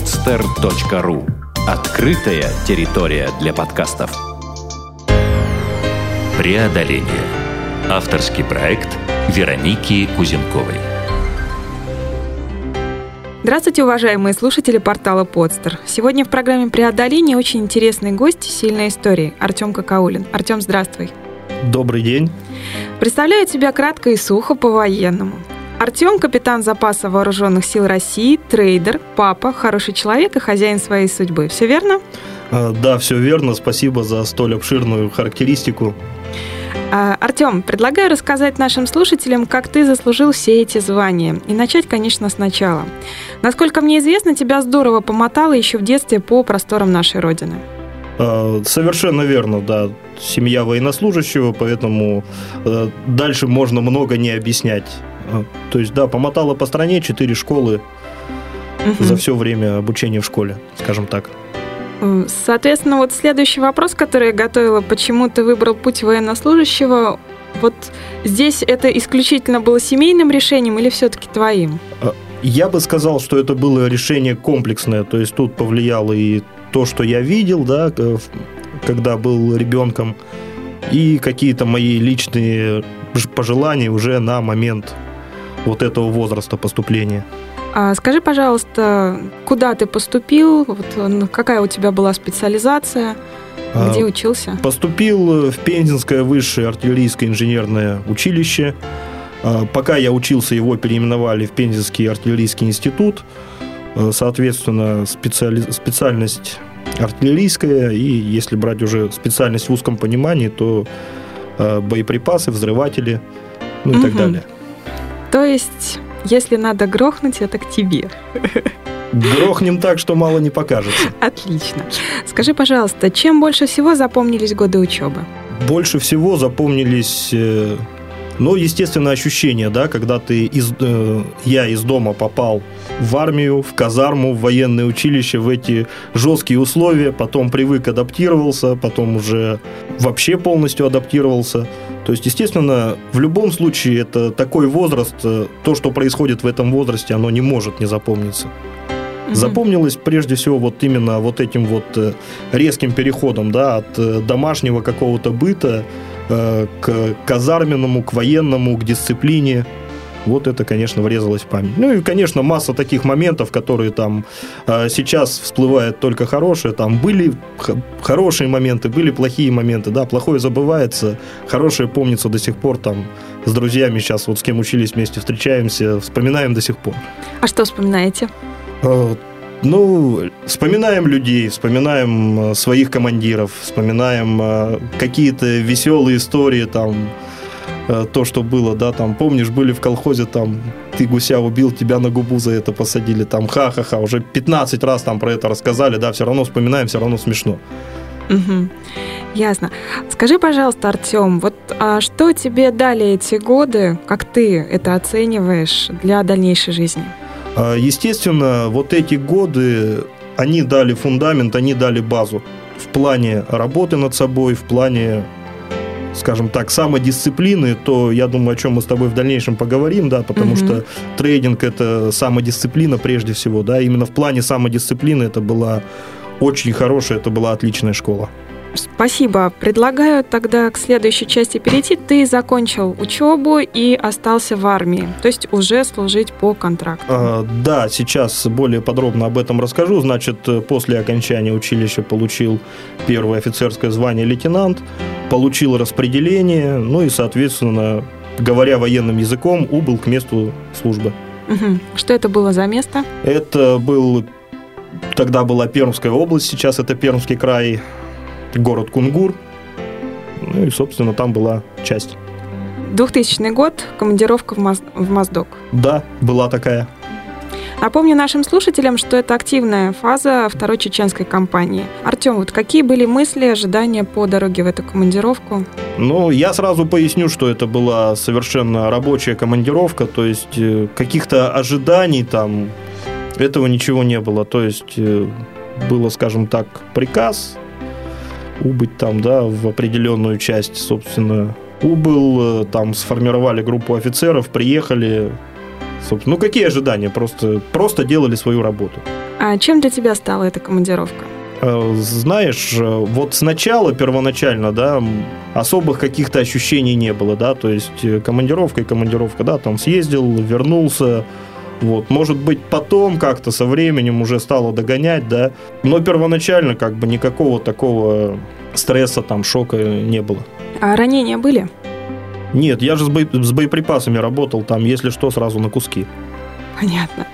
podster.ru Открытая территория для подкастов. Преодоление. Авторский проект Вероники Кузенковой. Здравствуйте, уважаемые слушатели портала Подстер. Сегодня в программе «Преодоление» очень интересный гость сильной истории – Артем Какаулин. Артем, здравствуй. Добрый день. Представляю тебя кратко и сухо по-военному. Артем – капитан запаса вооруженных сил России, трейдер, папа, хороший человек и хозяин своей судьбы. Все верно? А, да, все верно. Спасибо за столь обширную характеристику. А, Артем, предлагаю рассказать нашим слушателям, как ты заслужил все эти звания. И начать, конечно, сначала. Насколько мне известно, тебя здорово помотало еще в детстве по просторам нашей Родины. А, совершенно верно, да. Семья военнослужащего, поэтому э, дальше можно много не объяснять. А, то есть, да, помотала по стране четыре школы угу. за все время обучения в школе, скажем так. Соответственно, вот следующий вопрос, который я готовила, почему ты выбрал путь военнослужащего, вот здесь это исключительно было семейным решением или все-таки твоим? А, я бы сказал, что это было решение комплексное, то есть тут повлияло и то, что я видел, да, когда был ребенком, и какие-то мои личные пожелания уже на момент вот этого возраста поступления. А скажи, пожалуйста, куда ты поступил? Вот, какая у тебя была специализация? Где а, учился? Поступил в Пензенское высшее артиллерийское инженерное училище. А, пока я учился, его переименовали в Пензенский артиллерийский институт. А, соответственно, специали... специальность артиллерийская, и если брать уже специальность в узком понимании, то боеприпасы, взрыватели, ну и угу. так далее. То есть, если надо грохнуть, это к тебе. Грохнем так, что мало не покажется. Отлично. Скажи, пожалуйста, чем больше всего запомнились годы учебы? Больше всего запомнились э, ну, естественно, ощущение, да, когда ты из, э, я из дома попал в армию, в казарму, в военное училище, в эти жесткие условия, потом привык, адаптировался, потом уже вообще полностью адаптировался. То есть, естественно, в любом случае это такой возраст, э, то, что происходит в этом возрасте, оно не может не запомниться. Запомнилось прежде всего вот именно вот этим вот э, резким переходом, да, от э, домашнего какого-то быта к казарменному, к военному, к дисциплине. Вот это, конечно, врезалось в память. Ну и, конечно, масса таких моментов, которые там э, сейчас всплывают только хорошие. Там были хорошие моменты, были плохие моменты. Да, плохое забывается, хорошее помнится до сих пор. Там с друзьями сейчас вот с кем учились вместе встречаемся, вспоминаем до сих пор. А что вспоминаете? Э, ну, вспоминаем людей, вспоминаем э, своих командиров, вспоминаем какие-то веселые истории, там, э, то, что было, да, там, помнишь, были в колхозе, там, ты гуся убил, тебя на губу за это посадили, там, ха-ха-ха, уже 15 раз там про это рассказали, да, все равно вспоминаем, все равно смешно. Угу. Ясно. Скажи, пожалуйста, Артем, вот а что тебе дали эти годы, как ты это оцениваешь для дальнейшей жизни? А, естественно, вот эти годы, они дали фундамент, они дали базу в плане работы над собой, в плане скажем так, самодисциплины, то я думаю, о чем мы с тобой в дальнейшем поговорим, да, потому угу. что трейдинг это самодисциплина прежде всего, да, именно в плане самодисциплины это была очень хорошая, это была отличная школа. Спасибо. Предлагаю тогда к следующей части перейти. Ты закончил учебу и остался в армии, то есть уже служить по контракту. А, да, сейчас более подробно об этом расскажу. Значит, после окончания училища получил первое офицерское звание лейтенант, получил распределение, ну и, соответственно, говоря военным языком, убыл к месту службы. Угу. Что это было за место? Это был Тогда была Пермская область, сейчас это Пермский край город Кунгур. Ну и, собственно, там была часть. 2000 год, командировка в, Моз... в Моздок. Да, была такая. Напомню нашим слушателям, что это активная фаза второй чеченской кампании. Артем, вот какие были мысли, ожидания по дороге в эту командировку? Ну, я сразу поясню, что это была совершенно рабочая командировка, то есть э, каких-то ожиданий там этого ничего не было. То есть э, было, скажем так, приказ, убыть там, да, в определенную часть, собственно. Убыл, э, там сформировали группу офицеров, приехали, Собственно, ну какие ожидания? Просто, просто делали свою работу. А чем для тебя стала эта командировка? Э, знаешь, э, вот сначала, первоначально, да, особых каких-то ощущений не было, да, то есть командировка и командировка, да, там съездил, вернулся, вот, может быть, потом как-то со временем уже стало догонять, да, но первоначально как бы никакого такого стресса, там, шока не было. А ранения были? Нет, я же с, бо... с боеприпасами работал, там, если что, сразу на куски. Понятно.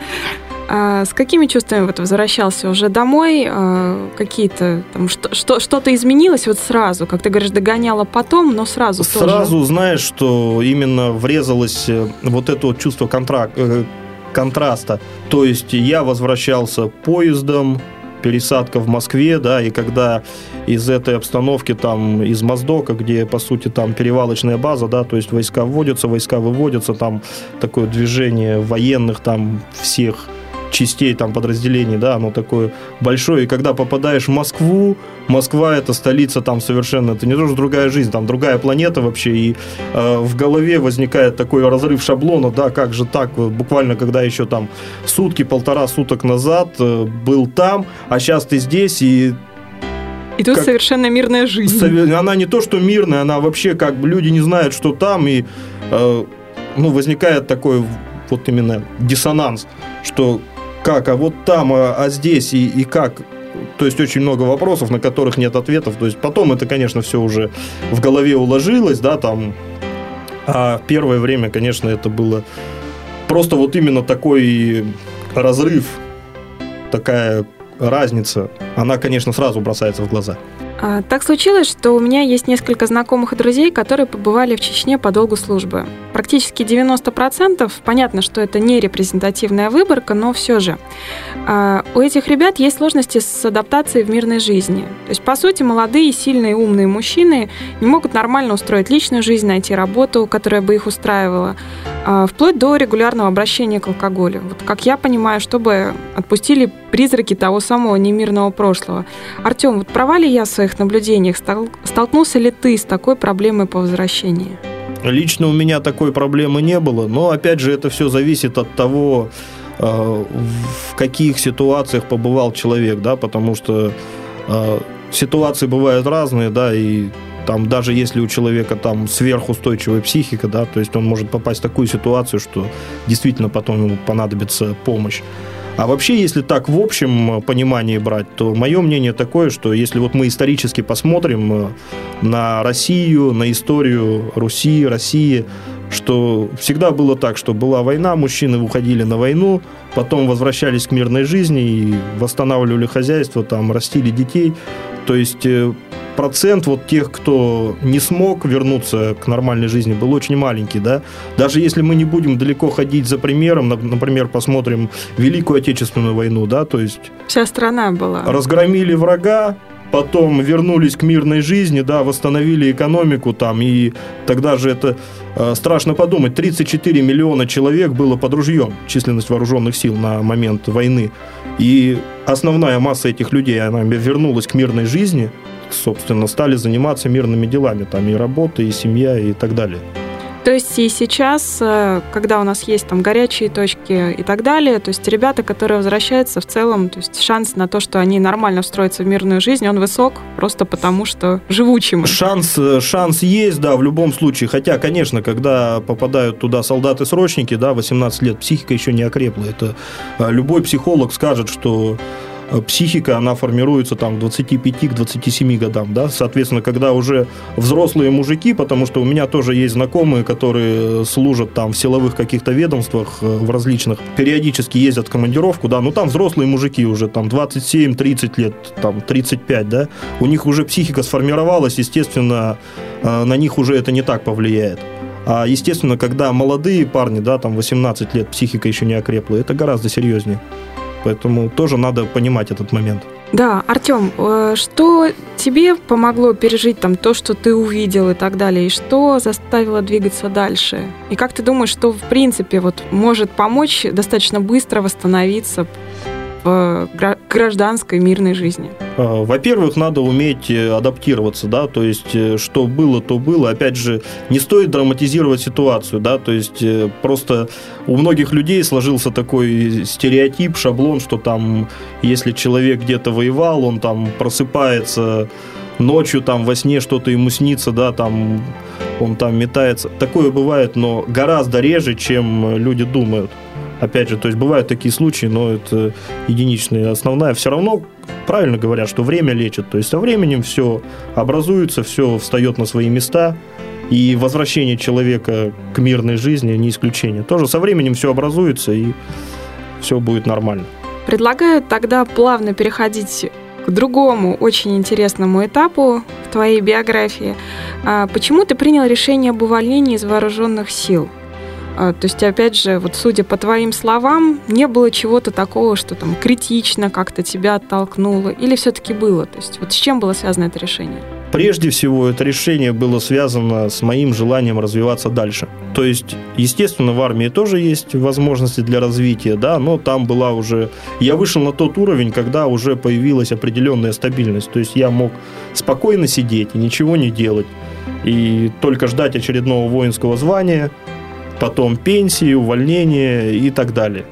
А с какими чувствами вот возвращался уже домой? А какие-то там что, что, что-то изменилось вот сразу, как ты говоришь, догоняло потом, но сразу Сразу тоже. знаешь, что именно врезалось э, вот это вот чувство контракт, э, контраста. То есть я возвращался поездом, пересадка в Москве, да, и когда из этой обстановки там из Моздока, где по сути там перевалочная база, да, то есть войска вводятся, войска выводятся, там такое движение военных там всех частей, там, подразделений, да, оно такое большое. И когда попадаешь в Москву, Москва это столица там совершенно, это не то, что другая жизнь, там другая планета вообще, и э, в голове возникает такой разрыв шаблона, да, как же так, буквально когда еще там сутки, полтора суток назад э, был там, а сейчас ты здесь, и и тут как, совершенно мирная жизнь. Она не то, что мирная, она вообще как бы люди не знают, что там, и э, ну, возникает такой вот именно диссонанс, что как, а вот там, а, а здесь и, и как. То есть очень много вопросов, на которых нет ответов. То есть потом это, конечно, все уже в голове уложилось, да, там. А первое время, конечно, это было просто вот именно такой разрыв, такая разница. Она, конечно, сразу бросается в глаза. А, так случилось, что у меня есть несколько знакомых и друзей, которые побывали в Чечне по долгу службы. Практически 90%, понятно, что это не репрезентативная выборка, но все же. А, у этих ребят есть сложности с адаптацией в мирной жизни. То есть, по сути, молодые, сильные, умные мужчины не могут нормально устроить личную жизнь, найти работу, которая бы их устраивала, а, вплоть до регулярного обращения к алкоголю. Вот как я понимаю, чтобы отпустили призраки того самого немирного прошлого. Артем, вот права ли я в своих наблюдениях? Столкнулся ли ты с такой проблемой по возвращении? Лично у меня такой проблемы не было, но опять же это все зависит от того, э, в каких ситуациях побывал человек, да, потому что э, ситуации бывают разные, да, и там даже если у человека там сверхустойчивая психика, да, то есть он может попасть в такую ситуацию, что действительно потом ему понадобится помощь. А вообще, если так в общем понимании брать, то мое мнение такое, что если вот мы исторически посмотрим э, на Россию, на историю Руси, России, что всегда было так, что была война, мужчины уходили на войну, потом возвращались к мирной жизни и восстанавливали хозяйство, там, растили детей. То есть э, процент вот тех, кто не смог вернуться к нормальной жизни, был очень маленький, да. Даже если мы не будем далеко ходить за примером, например, посмотрим Великую Отечественную войну, да, то есть... Вся страна была. Разгромили врага, потом вернулись к мирной жизни, да, восстановили экономику там, и тогда же это э, страшно подумать, 34 миллиона человек было под ружьем, численность вооруженных сил на момент войны, и основная масса этих людей, она вернулась к мирной жизни, собственно, стали заниматься мирными делами, там и работа, и семья, и так далее. То есть и сейчас, э, когда у нас есть там горячие точки и так далее, то есть ребята, которые возвращаются в целом, то есть шанс на то, что они нормально встроятся в мирную жизнь, он высок, просто потому что живучим. Шанс, э, шанс есть, да, в любом случае. Хотя, конечно, когда попадают туда солдаты-срочники, да, 18 лет, психика еще не окрепла. Это э, любой психолог скажет, что психика, она формируется там к 25 к 27 годам, да, соответственно, когда уже взрослые мужики, потому что у меня тоже есть знакомые, которые служат там в силовых каких-то ведомствах э, в различных, периодически ездят в командировку, да, ну там взрослые мужики уже там 27-30 лет, там 35, да, у них уже психика сформировалась, естественно, э, на них уже это не так повлияет. А, естественно, когда молодые парни, да, там 18 лет, психика еще не окрепла, это гораздо серьезнее. Поэтому тоже надо понимать этот момент. Да, Артем, э, что тебе помогло пережить там то, что ты увидел и так далее, и что заставило двигаться дальше? И как ты думаешь, что в принципе вот может помочь достаточно быстро восстановиться в гражданской мирной жизни? А, во-первых, надо уметь э, адаптироваться, да, то есть э, что было, то было. Опять же, не стоит драматизировать ситуацию, да, то есть э, просто у многих людей сложился такой стереотип, шаблон, что там, если человек где-то воевал, он там просыпается ночью, там во сне что-то ему снится, да, там он там метается. Такое бывает, но гораздо реже, чем люди думают. Опять же, то есть бывают такие случаи, но это единичные. Основная все равно правильно говорят, что время лечит. То есть со временем все образуется, все встает на свои места. И возвращение человека к мирной жизни не исключение. Тоже со временем все образуется и все будет нормально. Предлагаю тогда плавно переходить к другому очень интересному этапу в твоей биографии. А почему ты принял решение об увольнении из вооруженных сил? А, то есть, опять же, вот судя по твоим словам, не было чего-то такого, что там критично как-то тебя оттолкнуло, или все-таки было? То есть, вот с чем было связано это решение? Прежде всего, это решение было связано с моим желанием развиваться дальше. То есть, естественно, в армии тоже есть возможности для развития, да, но там была уже... Я вышел на тот уровень, когда уже появилась определенная стабильность. То есть, я мог спокойно сидеть и ничего не делать. И только ждать очередного воинского звания, потом пенсии, увольнение и так далее.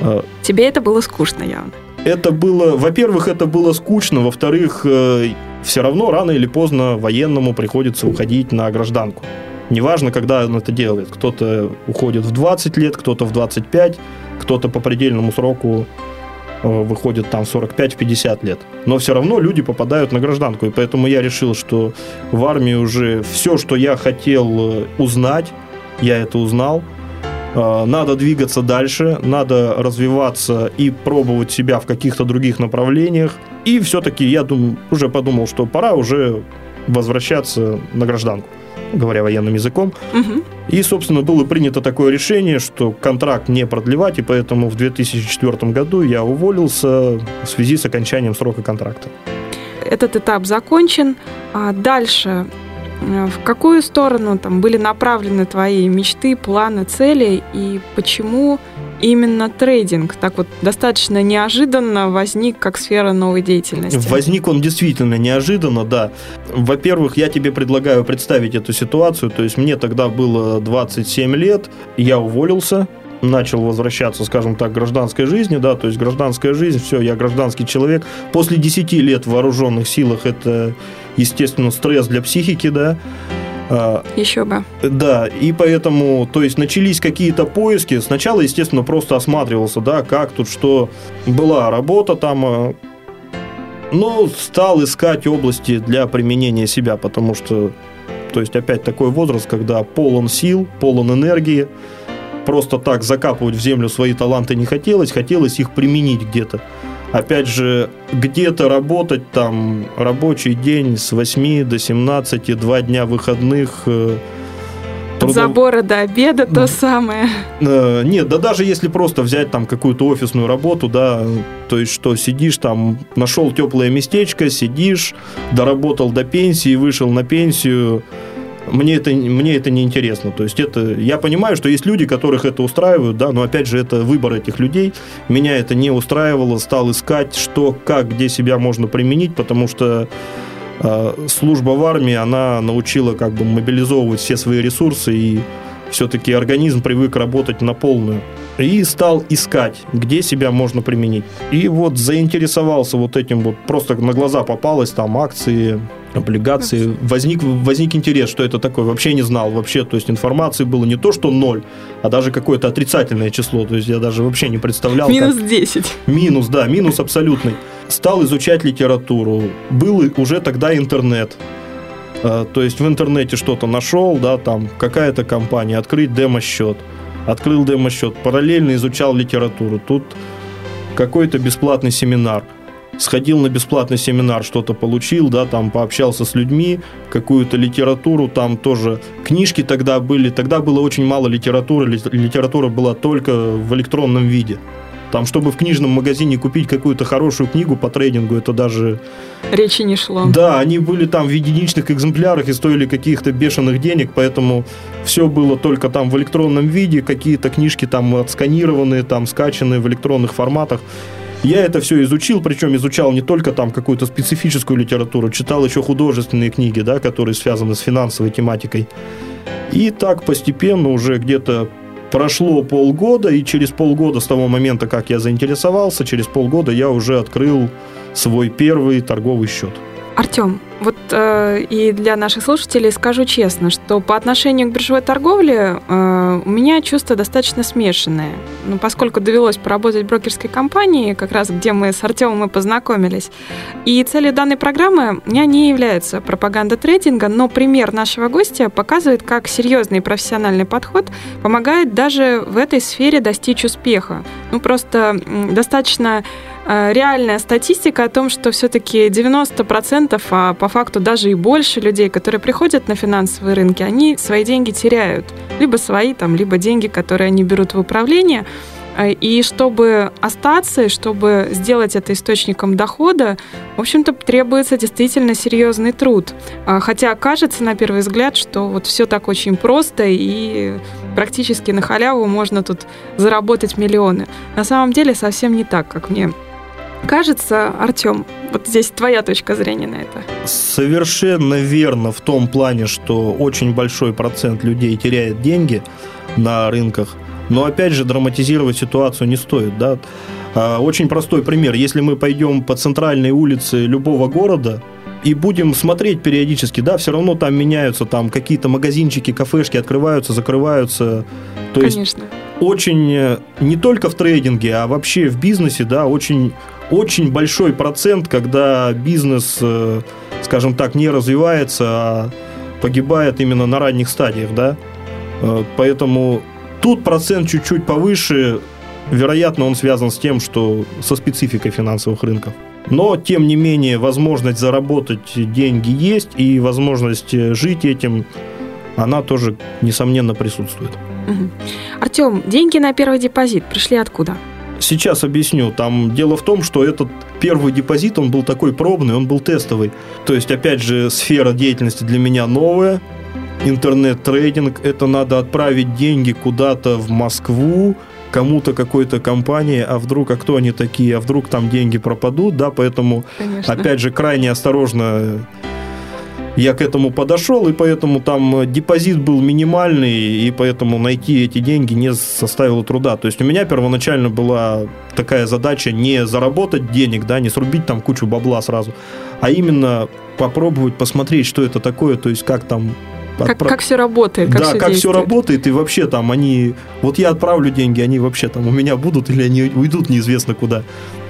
А, Тебе это было скучно явно? Это было, во-первых, это было скучно, во-вторых, э, все равно рано или поздно военному приходится уходить на гражданку. Неважно, когда он это делает. Кто-то уходит в 20 лет, кто-то в 25, кто-то по предельному сроку э, выходит там 45-50 лет. Но все равно люди попадают на гражданку. И поэтому я решил, что в армии уже все, что я хотел э, узнать, я это узнал. А, надо двигаться дальше, надо развиваться и пробовать себя в каких-то других направлениях. И все-таки я думаю, уже подумал, что пора уже возвращаться на гражданку, говоря военным языком. Угу. И, собственно, было принято такое решение, что контракт не продлевать, и поэтому в 2004 году я уволился в связи с окончанием срока контракта. Этот этап закончен. А дальше в какую сторону там были направлены твои мечты, планы, цели и почему именно трейдинг так вот достаточно неожиданно возник как сфера новой деятельности? Возник он действительно неожиданно, да. Во-первых, я тебе предлагаю представить эту ситуацию. То есть мне тогда было 27 лет, я уволился, начал возвращаться, скажем так, к гражданской жизни, да, то есть гражданская жизнь, все, я гражданский человек. После 10 лет в вооруженных силах это, естественно, стресс для психики, да. А, Еще бы. Да, и поэтому, то есть начались какие-то поиски. Сначала, естественно, просто осматривался, да, как тут что. Была работа там, а, но стал искать области для применения себя, потому что, то есть опять такой возраст, когда полон сил, полон энергии, просто так закапывать в землю свои таланты не хотелось, хотелось их применить где-то. Опять же, где-то работать там рабочий день с 8 до 17, два дня выходных. Э, От забора до обеда то самое. Э, нет, да даже если просто взять там какую-то офисную работу, да, то есть что сидишь там, нашел теплое местечко, сидишь, доработал до пенсии, вышел на пенсию, мне это, мне это не интересно. То есть это, я понимаю, что есть люди, которых это устраивают, да, но опять же это выбор этих людей. Меня это не устраивало, стал искать, что, как, где себя можно применить, потому что э, служба в армии, она научила как бы мобилизовывать все свои ресурсы и все-таки организм привык работать на полную. И стал искать, где себя можно применить. И вот заинтересовался вот этим вот, просто на глаза попалось там акции, облигации. Возник, возник интерес, что это такое. Вообще не знал. Вообще, то есть информации было не то, что ноль, а даже какое-то отрицательное число. То есть я даже вообще не представлял. Минус как... 10. Минус, да, минус абсолютный. Стал изучать литературу. Был уже тогда интернет. А, то есть в интернете что-то нашел, да, там какая-то компания, открыть демо-счет. Открыл демо-счет, параллельно изучал литературу. Тут какой-то бесплатный семинар – сходил на бесплатный семинар, что-то получил, да, там пообщался с людьми, какую-то литературу, там тоже книжки тогда были, тогда было очень мало литературы, литература была только в электронном виде. Там, чтобы в книжном магазине купить какую-то хорошую книгу по трейдингу, это даже... Речи не шло. Да, они были там в единичных экземплярах и стоили каких-то бешеных денег, поэтому все было только там в электронном виде, какие-то книжки там отсканированные, там скачанные в электронных форматах. Я это все изучил, причем изучал не только там какую-то специфическую литературу, читал еще художественные книги, да, которые связаны с финансовой тематикой. И так постепенно уже где-то прошло полгода, и через полгода с того момента, как я заинтересовался, через полгода я уже открыл свой первый торговый счет. Артем, вот э, и для наших слушателей скажу честно, что по отношению к биржевой торговле э, у меня чувство достаточно смешанное. Ну, поскольку довелось поработать в брокерской компании, как раз где мы с Артемом и познакомились. И целью данной программы у меня не является пропаганда трейдинга, но пример нашего гостя показывает, как серьезный профессиональный подход помогает даже в этой сфере достичь успеха. Ну, просто достаточно реальная статистика о том, что все-таки 90%, а по факту даже и больше людей, которые приходят на финансовые рынки, они свои деньги теряют. Либо свои, там, либо деньги, которые они берут в управление. Э, и чтобы остаться, чтобы сделать это источником дохода, в общем-то, требуется действительно серьезный труд. А, хотя кажется на первый взгляд, что вот все так очень просто, и практически на халяву можно тут заработать миллионы. На самом деле совсем не так, как мне кажется, Артем, вот здесь твоя точка зрения на это. Совершенно верно в том плане, что очень большой процент людей теряет деньги на рынках. Но опять же, драматизировать ситуацию не стоит. Да? А, очень простой пример. Если мы пойдем по центральной улице любого города, и будем смотреть периодически, да, все равно там меняются, там какие-то магазинчики, кафешки открываются, закрываются. То Конечно. есть очень э, не только в трейдинге, а вообще в бизнесе, да, очень очень большой процент, когда бизнес, э, скажем так, не развивается, а погибает именно на ранних стадиях, да. Э, поэтому тут процент чуть-чуть повыше, вероятно, он связан с тем, что со спецификой финансовых рынков. Но, тем не менее, возможность заработать деньги есть, и возможность жить этим, она тоже, несомненно, присутствует. Артем, деньги на первый депозит пришли откуда? Сейчас объясню. Там дело в том, что этот первый депозит, он был такой пробный, он был тестовый. То есть, опять же, сфера деятельности для меня новая. Интернет-трейдинг, это надо отправить деньги куда-то в Москву, кому-то какой-то компании, а вдруг, а кто они такие, а вдруг там деньги пропадут, да, поэтому, Конечно. опять же, крайне осторожно я к этому подошел, и поэтому там э, депозит был минимальный, и поэтому найти эти деньги не составило труда. То есть у меня первоначально была такая задача не заработать денег, да, не срубить там кучу бабла сразу, а именно попробовать посмотреть, что это такое, то есть как там как, отправ... как все работает, как да, все как действует. все работает, и вообще там они, вот я отправлю деньги, они вообще там у меня будут или они уйдут неизвестно куда.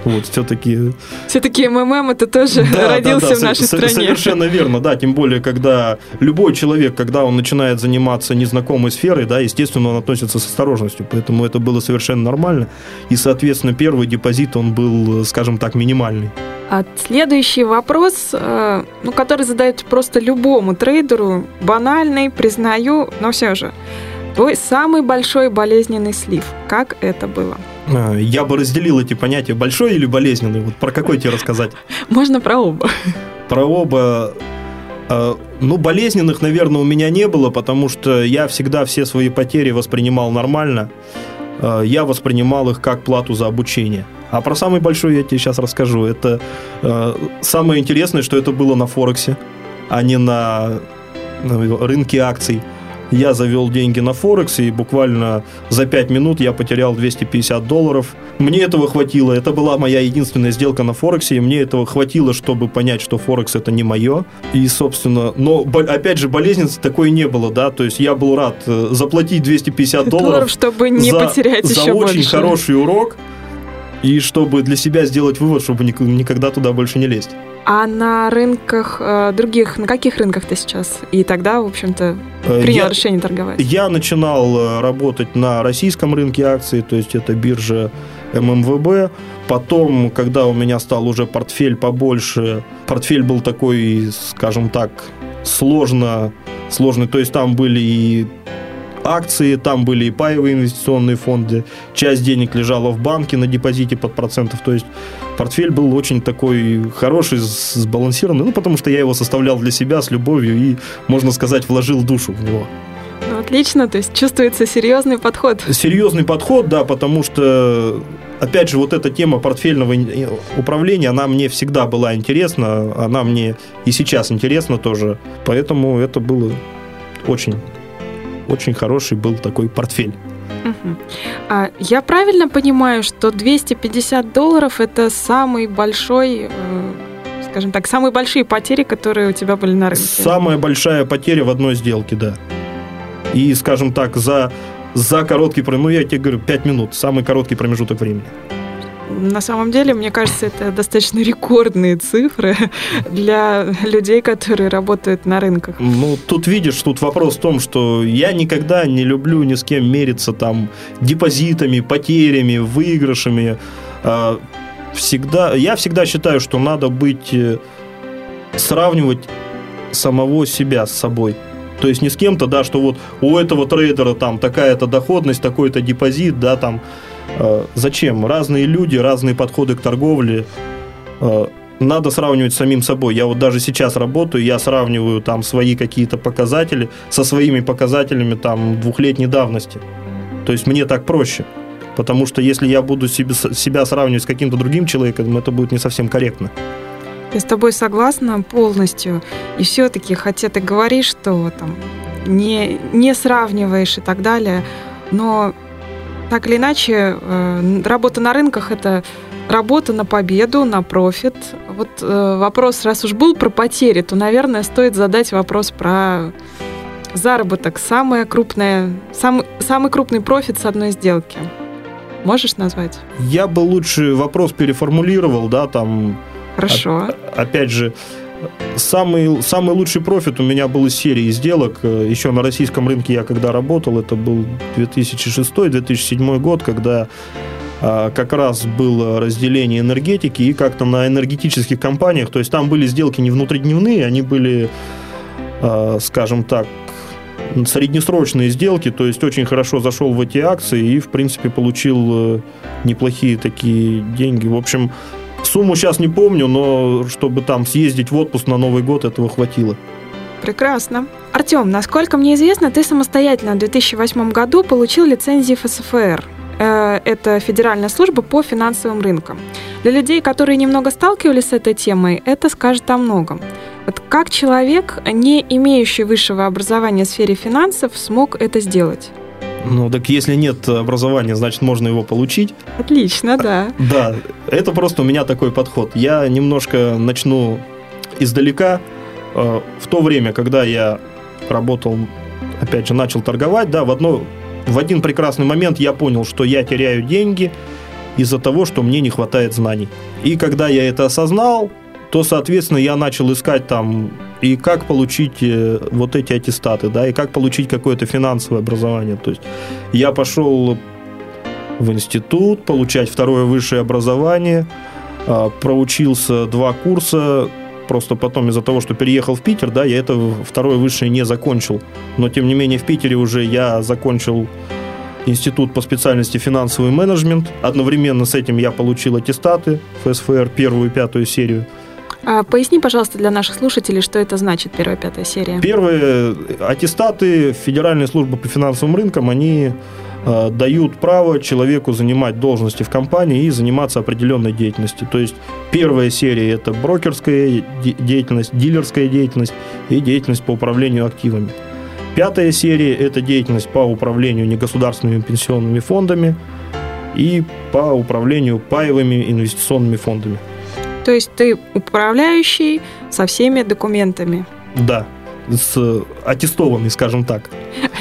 Вот, все-таки... Все-таки МММ это тоже да, родился да, да, в нашей со- стране. Совершенно верно, да, тем более, когда любой человек, когда он начинает заниматься незнакомой сферой, да, естественно, он относится с осторожностью, поэтому это было совершенно нормально, и, соответственно, первый депозит, он был, скажем так, минимальный. А следующий вопрос, э, ну, который задают просто любому трейдеру, банальный, признаю, но все же. Твой самый большой болезненный слив. Как это было? А, я бы разделил эти понятия, большой или болезненный. Вот про какой тебе рассказать? Можно про оба. Про оба. А, ну, болезненных, наверное, у меня не было, потому что я всегда все свои потери воспринимал нормально. А, я воспринимал их как плату за обучение. А про самый большой я тебе сейчас расскажу. Это самое интересное, что это было на Форексе, а не на рынке акций я завел деньги на Форекс, и буквально за 5 минут я потерял 250 долларов. Мне этого хватило. Это была моя единственная сделка на Форексе, и мне этого хватило, чтобы понять, что Форекс это не мое. И, собственно, но, опять же, болезненности такой не было, да, то есть я был рад э, заплатить 250 долларов, долларов чтобы не за, потерять за еще очень больше. хороший урок, и чтобы для себя сделать вывод, чтобы никогда туда больше не лезть. А на рынках э, других, на каких рынках ты сейчас? И тогда, в общем-то, э, принял я, решение торговать? Я начинал э, работать на российском рынке акций, то есть это биржа ММВБ. Потом, когда у меня стал уже портфель побольше, портфель был такой, скажем так, сложно, сложный, то есть там были и акции, там были и паевые инвестиционные фонды, часть денег лежала в банке на депозите под процентов, то есть портфель был очень такой хороший, сбалансированный, ну, потому что я его составлял для себя с любовью и, можно сказать, вложил душу в него. Ну, отлично, то есть чувствуется серьезный подход. Серьезный подход, да, потому что опять же, вот эта тема портфельного управления, она мне всегда была интересна, она мне и сейчас интересна тоже. Поэтому это было очень, очень хороший был такой портфель. А я правильно понимаю, что 250 долларов это самый большой, э, скажем так, самые большие потери, которые у тебя были на рынке? Самая большая потеря в одной сделке, да. И, скажем так, за за короткий промежуток, ну я тебе говорю, 5 минут, самый короткий промежуток времени. На самом деле, мне кажется, это достаточно рекордные цифры для людей, которые работают на рынках. Ну, тут видишь, тут вопрос в том, что я никогда не люблю ни с кем мериться там депозитами, потерями, выигрышами. А, всегда, я всегда считаю, что надо быть, э, сравнивать самого себя с собой. То есть не с кем-то, да, что вот у этого трейдера там такая-то доходность, такой-то депозит, да, там. Э, зачем? Разные люди, разные подходы к торговле. Э, надо сравнивать с самим собой. Я вот даже сейчас работаю, я сравниваю там свои какие-то показатели со своими показателями там двухлетней давности. То есть мне так проще. Потому что если я буду себе, себя сравнивать с каким-то другим человеком, это будет не совсем корректно. Я с тобой согласна полностью. И все-таки, хотя ты говоришь, что там не, не сравниваешь и так далее, но так или иначе, э, работа на рынках это работа на победу, на профит. Вот э, вопрос, раз уж был про потери, то, наверное, стоит задать вопрос про заработок. Самое крупное, самый, самый крупный профит с одной сделки. Можешь назвать? Я бы лучше вопрос переформулировал, да, там Хорошо. Опять же, самый, самый лучший профит у меня был из серии сделок. Еще на российском рынке я когда работал, это был 2006-2007 год, когда а, как раз было разделение энергетики и как-то на энергетических компаниях, то есть там были сделки не внутридневные, они были, а, скажем так, среднесрочные сделки, то есть очень хорошо зашел в эти акции и, в принципе, получил э, неплохие такие деньги. В общем, Сумму сейчас не помню, но чтобы там съездить в отпуск на Новый год, этого хватило. Прекрасно. Артем, насколько мне известно, ты самостоятельно в 2008 году получил лицензию ФСФР. Э, это Федеральная служба по финансовым рынкам. Для людей, которые немного сталкивались с этой темой, это скажет о многом. Вот как человек, не имеющий высшего образования в сфере финансов, смог это сделать? Ну, так если нет образования, значит, можно его получить. Отлично, да. Да, это просто у меня такой подход. Я немножко начну издалека. Э, в то время, когда я работал, опять же, начал торговать, да, в, одно, в один прекрасный момент я понял, что я теряю деньги из-за того, что мне не хватает знаний. И когда я это осознал, то, соответственно, я начал искать там и как получить э, вот эти аттестаты, да, и как получить какое-то финансовое образование. То есть я пошел в институт получать второе высшее образование, а, проучился два курса, просто потом из-за того, что переехал в Питер, да, я это второе высшее не закончил. Но, тем не менее, в Питере уже я закончил институт по специальности финансовый менеджмент. Одновременно с этим я получил аттестаты ФСФР, первую и пятую серию – а поясни, пожалуйста, для наших слушателей, что это значит первая пятая серия. Первые аттестаты Федеральной службы по финансовым рынкам, они э, дают право человеку занимать должности в компании и заниматься определенной деятельностью. То есть первая серия – это брокерская деятельность, дилерская деятельность и деятельность по управлению активами. Пятая серия – это деятельность по управлению негосударственными пенсионными фондами и по управлению паевыми инвестиционными фондами. То есть ты управляющий со всеми документами. Да, с аттестованный, скажем так.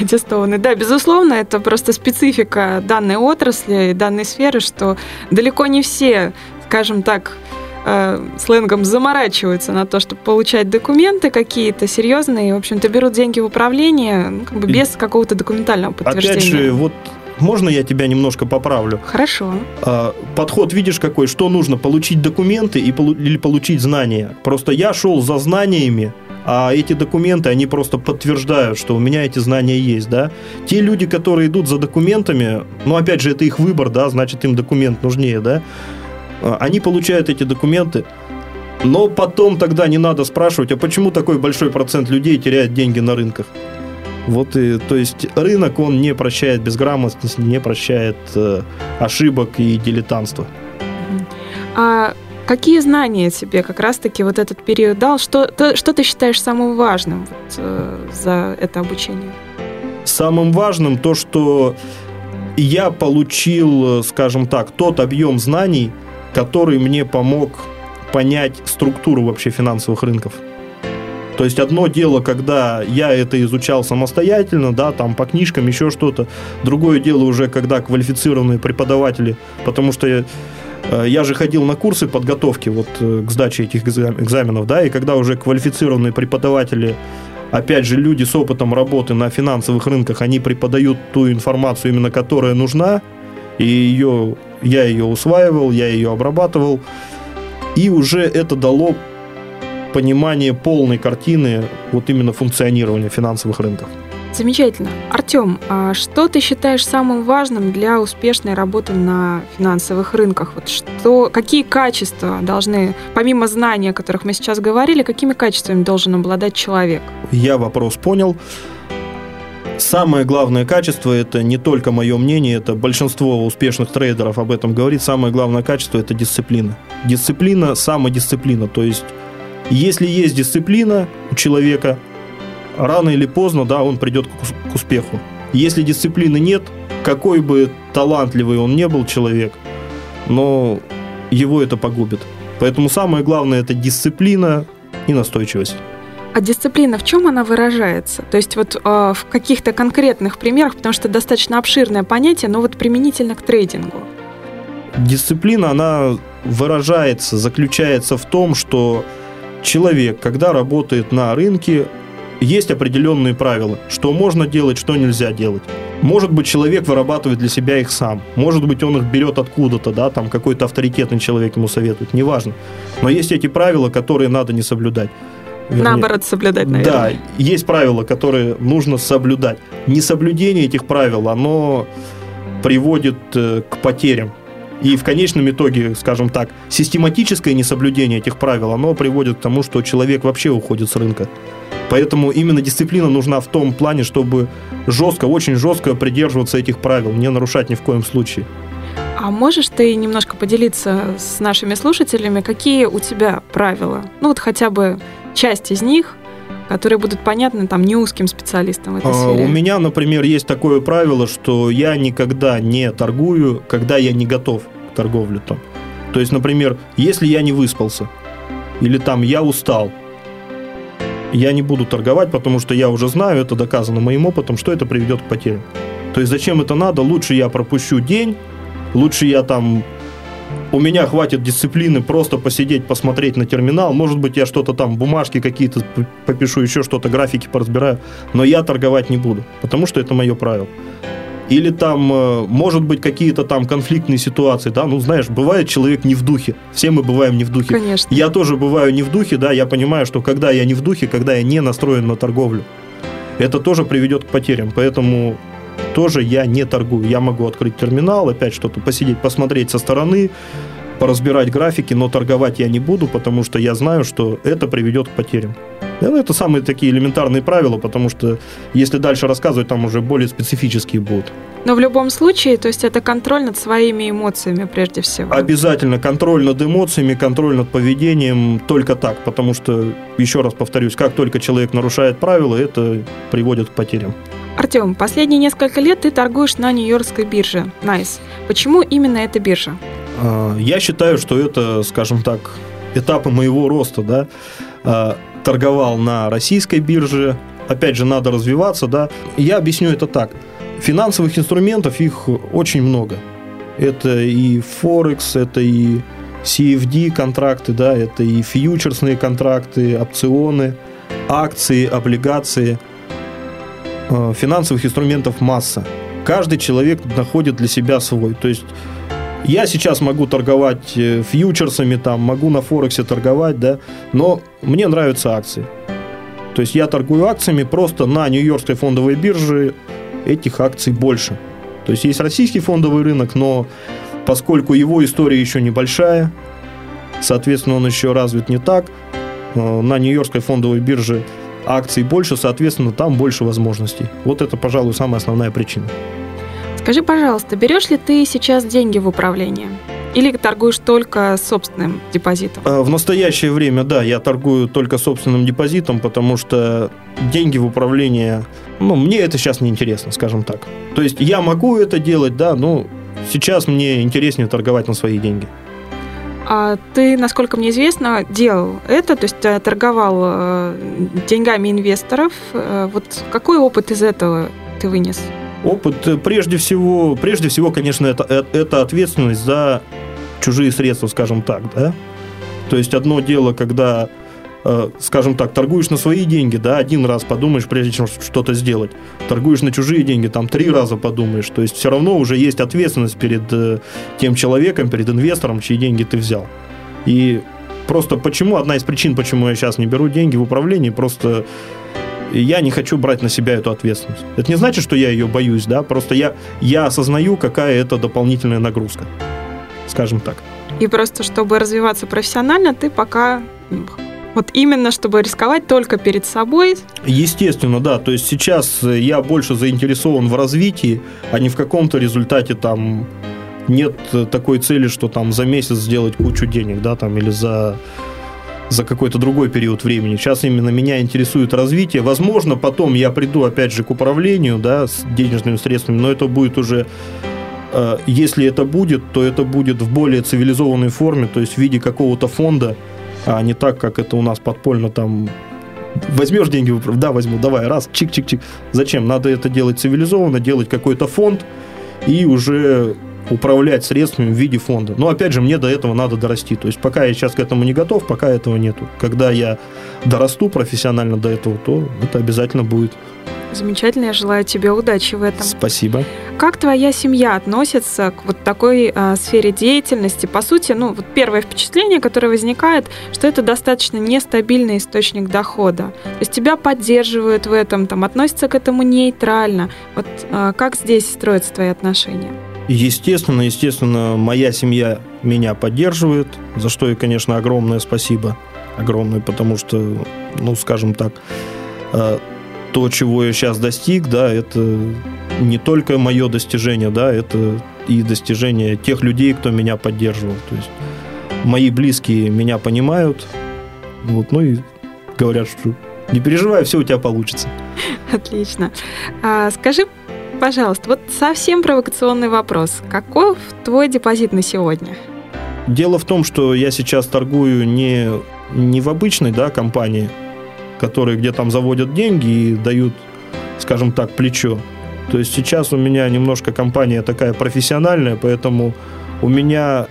Аттестованный, да, безусловно, это просто специфика данной отрасли, данной сферы, что далеко не все, скажем так, э, сленгом заморачиваются на то, чтобы получать документы какие-то серьезные, в общем-то, берут деньги в управление ну, как бы без какого-то документального подтверждения. Опять же, вот можно я тебя немножко поправлю? Хорошо. А, подход видишь какой? Что нужно? Получить документы и, или получить знания? Просто я шел за знаниями, а эти документы, они просто подтверждают, что у меня эти знания есть, да. Те люди, которые идут за документами, ну, опять же, это их выбор, да, значит, им документ нужнее, да, а, они получают эти документы, но потом тогда не надо спрашивать, а почему такой большой процент людей теряет деньги на рынках? Вот и, то есть рынок, он не прощает безграмотность, не прощает э, ошибок и дилетантства. А какие знания тебе как раз-таки вот этот период дал? Что, ты, что ты считаешь самым важным вот, э, за это обучение? Самым важным то, что я получил, скажем так, тот объем знаний, который мне помог понять структуру вообще финансовых рынков. То есть одно дело, когда я это изучал самостоятельно, да, там по книжкам, еще что-то. Другое дело уже, когда квалифицированные преподаватели, потому что я, э, я же ходил на курсы подготовки вот э, к сдаче этих экзаменов, да, и когда уже квалифицированные преподаватели опять же, люди с опытом работы на финансовых рынках, они преподают ту информацию, именно которая нужна, и ее, я ее усваивал, я ее обрабатывал, и уже это дало понимание полной картины вот именно функционирования финансовых рынков. Замечательно. Артем, а что ты считаешь самым важным для успешной работы на финансовых рынках? Вот что, какие качества должны, помимо знаний, о которых мы сейчас говорили, какими качествами должен обладать человек? Я вопрос понял. Самое главное качество, это не только мое мнение, это большинство успешных трейдеров об этом говорит, самое главное качество – это дисциплина. Дисциплина, самодисциплина, то есть если есть дисциплина у человека, рано или поздно, да, он придет к успеху. Если дисциплины нет, какой бы талантливый он не был человек, но его это погубит. Поэтому самое главное это дисциплина и настойчивость. А дисциплина в чем она выражается? То есть вот э, в каких-то конкретных примерах, потому что достаточно обширное понятие, но вот применительно к трейдингу. Дисциплина, она выражается, заключается в том, что человек, когда работает на рынке, есть определенные правила, что можно делать, что нельзя делать. Может быть, человек вырабатывает для себя их сам. Может быть, он их берет откуда-то, да, там какой-то авторитетный человек ему советует, неважно. Но есть эти правила, которые надо не соблюдать. Вернее, Наоборот, соблюдать, наверное. Да, есть правила, которые нужно соблюдать. Несоблюдение этих правил, оно приводит э, к потерям. И в конечном итоге, скажем так, систематическое несоблюдение этих правил, оно приводит к тому, что человек вообще уходит с рынка. Поэтому именно дисциплина нужна в том плане, чтобы жестко, очень жестко придерживаться этих правил, не нарушать ни в коем случае. А можешь ты немножко поделиться с нашими слушателями, какие у тебя правила? Ну вот хотя бы часть из них, которые будут понятны там не узким специалистам в этой а, сфере. У меня, например, есть такое правило, что я никогда не торгую, когда я не готов к торговле там. То есть, например, если я не выспался, или там я устал, я не буду торговать, потому что я уже знаю, это доказано моим опытом, что это приведет к потерям. То есть зачем это надо? Лучше я пропущу день, лучше я там у меня хватит дисциплины просто посидеть, посмотреть на терминал. Может быть, я что-то там, бумажки какие-то попишу, еще что-то, графики поразбираю. Но я торговать не буду, потому что это мое правило. Или там, э, может быть, какие-то там конфликтные ситуации, да, ну, знаешь, бывает человек не в духе, все мы бываем не в духе. Конечно. Я тоже бываю не в духе, да, я понимаю, что когда я не в духе, когда я не настроен на торговлю, это тоже приведет к потерям, поэтому тоже я не торгую. Я могу открыть терминал, опять что-то посидеть, посмотреть со стороны, поразбирать графики, но торговать я не буду, потому что я знаю, что это приведет к потерям. Ну, это самые такие элементарные правила, потому что если дальше рассказывать, там уже более специфические будут. Но в любом случае, то есть это контроль над своими эмоциями прежде всего. Обязательно контроль над эмоциями, контроль над поведением только так, потому что, еще раз повторюсь, как только человек нарушает правила, это приводит к потерям. Артем, последние несколько лет ты торгуешь на Нью-Йоркской бирже Nice. Почему именно эта биржа? А, я считаю, что это, скажем так, этапы моего роста, да. А, торговал на российской бирже, опять же, надо развиваться, да. Я объясню это так. Финансовых инструментов их очень много. Это и Форекс, это и CFD контракты, да, это и фьючерсные контракты, опционы, акции, облигации. А, финансовых инструментов масса. Каждый человек находит для себя свой. То есть я сейчас могу торговать э, фьючерсами, там, могу на Форексе торговать, да, но мне нравятся акции. То есть я торгую акциями, просто на Нью-Йоркской фондовой бирже этих акций больше. То есть есть российский фондовый рынок, но поскольку его история еще небольшая, соответственно, он еще развит не так, э, на Нью-Йоркской фондовой бирже акций больше, соответственно, там больше возможностей. Вот это, пожалуй, самая основная причина. Скажи, пожалуйста, берешь ли ты сейчас деньги в управление? Или торгуешь только собственным депозитом? Э, в настоящее время, да, я торгую только собственным депозитом, потому что деньги в управление, ну, мне это сейчас не интересно, скажем так. То есть я могу это делать, да, но сейчас мне интереснее торговать на свои деньги. А ты, насколько мне известно, делал это, то есть э, торговал э, деньгами инвесторов. Вот какой опыт из этого ты вынес? Опыт, прежде всего, прежде всего, конечно, это, это ответственность за чужие средства, скажем так, да. То есть одно дело, когда э, скажем так, торгуешь на свои деньги, да, один раз подумаешь, прежде чем что-то сделать. Торгуешь на чужие деньги, там три раза подумаешь. То есть все равно уже есть ответственность перед э, тем человеком, перед инвестором, чьи деньги ты взял. И просто почему, одна из причин, почему я сейчас не беру деньги в управлении, просто я не хочу брать на себя эту ответственность. Это не значит, что я ее боюсь, да, просто я, я осознаю, какая это дополнительная нагрузка скажем так. И просто, чтобы развиваться профессионально, ты пока вот именно, чтобы рисковать только перед собой? Естественно, да. То есть сейчас я больше заинтересован в развитии, а не в каком-то результате там нет такой цели, что там за месяц сделать кучу денег, да, там, или за за какой-то другой период времени. Сейчас именно меня интересует развитие. Возможно, потом я приду опять же к управлению, да, с денежными средствами, но это будет уже Э, если это будет, то это будет в более цивилизованной форме, то есть в виде какого-то фонда, а не так, как это у нас подпольно там возьмешь деньги, да, возьму, давай, раз, чик-чик-чик. Зачем? Надо это делать цивилизованно, делать какой-то фонд и уже управлять средствами в виде фонда. Но опять же, мне до этого надо дорасти. То есть пока я сейчас к этому не готов, пока этого нету. Когда я дорасту профессионально до этого, то это обязательно будет. Замечательно, я желаю тебе удачи в этом. Спасибо. Как твоя семья относится к вот такой а, сфере деятельности? По сути, ну, вот первое впечатление, которое возникает, что это достаточно нестабильный источник дохода. То есть тебя поддерживают в этом, там, относятся к этому нейтрально. Вот а, как здесь строятся твои отношения? Естественно, естественно, моя семья меня поддерживает, за что ей, конечно, огромное спасибо. Огромное, потому что, ну, скажем так, а, то, чего я сейчас достиг, да, это не только мое достижение, да, это и достижение тех людей, кто меня поддерживал. То есть мои близкие меня понимают, вот, ну и говорят, что не переживай, все у тебя получится. Отлично. А, скажи, пожалуйста, вот совсем провокационный вопрос. Каков твой депозит на сегодня? Дело в том, что я сейчас торгую не, не в обычной да, компании, которые где там заводят деньги и дают, скажем так, плечо. То есть сейчас у меня немножко компания такая профессиональная, поэтому у меня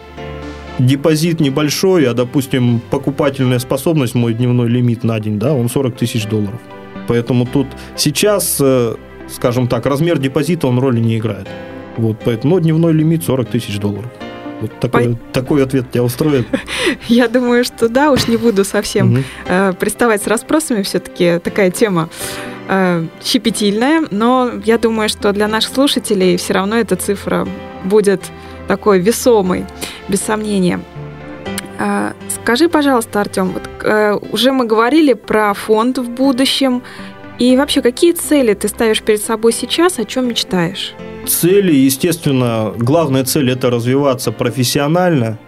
депозит небольшой, а, допустим, покупательная способность, мой дневной лимит на день, да, он 40 тысяч долларов. Поэтому тут сейчас, э, скажем так, размер депозита, он роли не играет. Вот, поэтому ну, дневной лимит 40 тысяч долларов. Вот такой, По... такой ответ тебя устроит? Я думаю, что да, уж не буду совсем угу. э, приставать с расспросами, все-таки такая тема э, щепетильная, но я думаю, что для наших слушателей все равно эта цифра будет такой весомой, без сомнения. Э, скажи, пожалуйста, Артем, вот, э, уже мы говорили про фонд в будущем, и вообще, какие цели ты ставишь перед собой сейчас, о чем мечтаешь? Цели, естественно, главная цель это развиваться профессионально.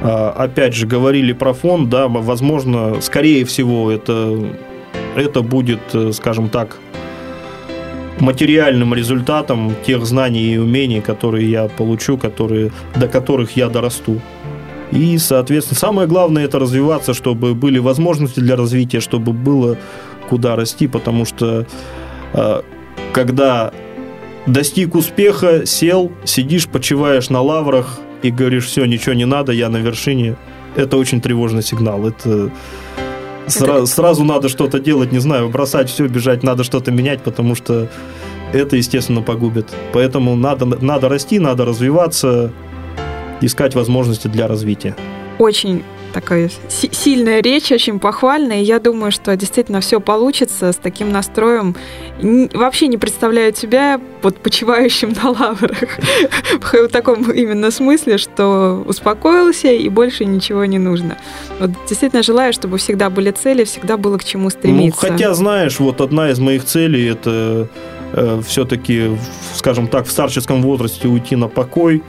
А, опять же, говорили про фонд, да, возможно, скорее всего, это, это будет, э, скажем так, материальным результатом тех знаний и умений, которые я получу, которые, до которых я дорасту. И, соответственно, самое главное это развиваться, чтобы были возможности для развития, чтобы было куда расти, потому что а, когда достиг успеха, сел, сидишь, почиваешь на лаврах и говоришь, все, ничего не надо, я на вершине. Это очень тревожный сигнал. Это сра- сразу надо что-то делать, не знаю, бросать все, бежать, надо что-то менять, потому что это, естественно, погубит. Поэтому надо, надо расти, надо развиваться, искать возможности для развития. Очень такая сильная речь, очень похвальная. И я думаю, что действительно все получится с таким настроем. Вообще не представляю тебя вот почивающим на лаврах. В таком именно смысле, что успокоился и больше ничего не нужно. Вот действительно желаю, чтобы всегда были цели, всегда было к чему ну, стремиться. Ну, хотя, знаешь, вот одна из моих целей это э, все-таки, скажем так, в старческом возрасте уйти на покой,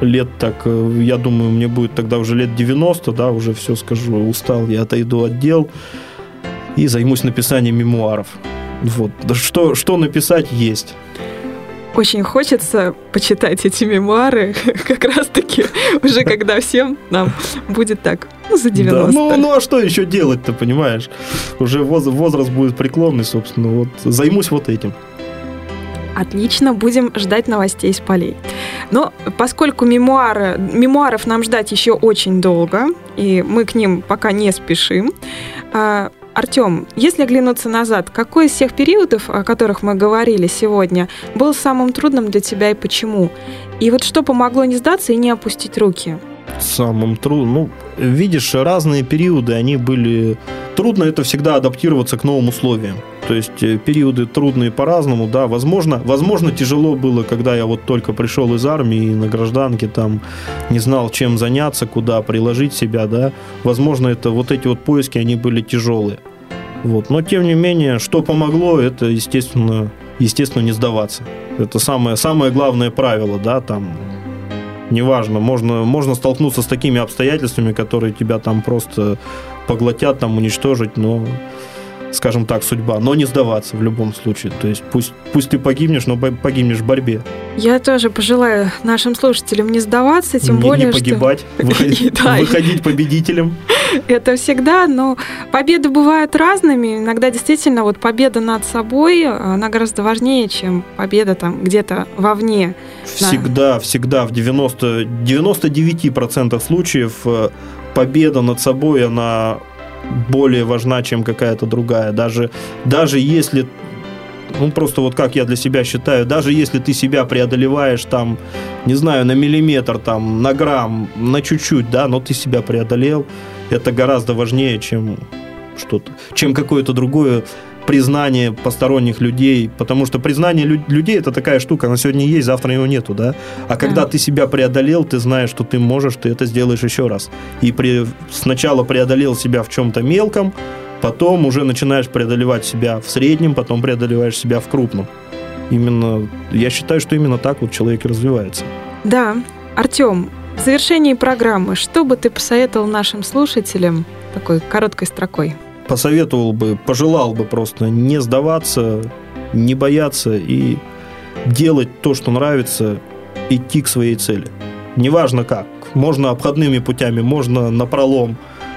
лет так, э, я думаю, мне будет тогда уже лет 90, да, уже все скажу, устал, я отойду от дел и займусь написанием мемуаров. Вот. Да что, что написать есть. Очень хочется почитать эти мемуары, как раз-таки уже когда всем нам будет так, ну, за 90. Да, ну, ну, а что еще делать-то, понимаешь? Уже возраст будет преклонный, собственно, вот займусь вот этим. Отлично, будем ждать новостей с полей. Но поскольку мемуары, мемуаров нам ждать еще очень долго, и мы к ним пока не спешим, а, Артем, если оглянуться назад, какой из всех периодов, о которых мы говорили сегодня, был самым трудным для тебя и почему? И вот что помогло не сдаться и не опустить руки? Самым трудным? Ну, видишь, разные периоды, они были... Трудно это всегда адаптироваться к новым условиям. То есть э, периоды трудные по-разному, да. Возможно, возможно, тяжело было, когда я вот только пришел из армии на гражданке там не знал, чем заняться, куда приложить себя, да. Возможно, это вот эти вот поиски, они были тяжелые. Вот. Но тем не менее, что помогло, это, естественно, естественно, не сдаваться. Это самое, самое главное правило, да, там неважно, можно, можно столкнуться с такими обстоятельствами, которые тебя там просто поглотят, там уничтожить, но скажем так, судьба, но не сдаваться в любом случае. То есть пусть, пусть ты погибнешь, но погибнешь в борьбе. Я тоже пожелаю нашим слушателям не сдаваться, тем не, более, не погибать, что... выходить, выходить победителем. Это всегда, но победы бывают разными. Иногда действительно вот победа над собой, она гораздо важнее, чем победа там где-то вовне. Всегда, да. всегда в 90, 99% случаев э, победа над собой, она более важна, чем какая-то другая. Даже, даже если ну, просто вот как я для себя считаю, даже если ты себя преодолеваешь там, не знаю, на миллиметр, там, на грамм, на чуть-чуть, да, но ты себя преодолел, это гораздо важнее, чем что-то, чем какое-то другое признание посторонних людей, потому что признание лю- людей это такая штука, она сегодня есть, завтра его нету, да. А когда да. ты себя преодолел, ты знаешь, что ты можешь, ты это сделаешь еще раз. И при, сначала преодолел себя в чем-то мелком, потом уже начинаешь преодолевать себя в среднем, потом преодолеваешь себя в крупном. Именно, я считаю, что именно так вот человек развивается. Да, Артем, в завершении программы, что бы ты посоветовал нашим слушателям такой короткой строкой? посоветовал бы, пожелал бы просто не сдаваться, не бояться и делать то, что нравится, идти к своей цели. Неважно как. Можно обходными путями, можно на пролом,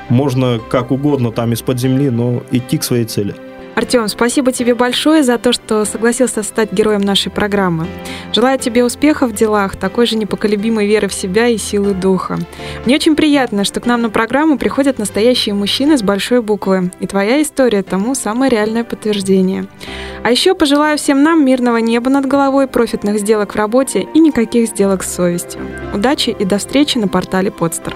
можно как угодно там из-под земли, но идти к своей цели. Артем, спасибо тебе большое за то, что согласился стать героем нашей программы. Желаю тебе успехов в делах, такой же непоколебимой веры в себя и силы духа. Мне очень приятно, что к нам на программу приходят настоящие мужчины с большой буквы, и твоя история тому самое реальное подтверждение. А еще пожелаю всем нам мирного неба над головой, профитных сделок в работе и никаких сделок с совестью. Удачи и до встречи на портале Подстер.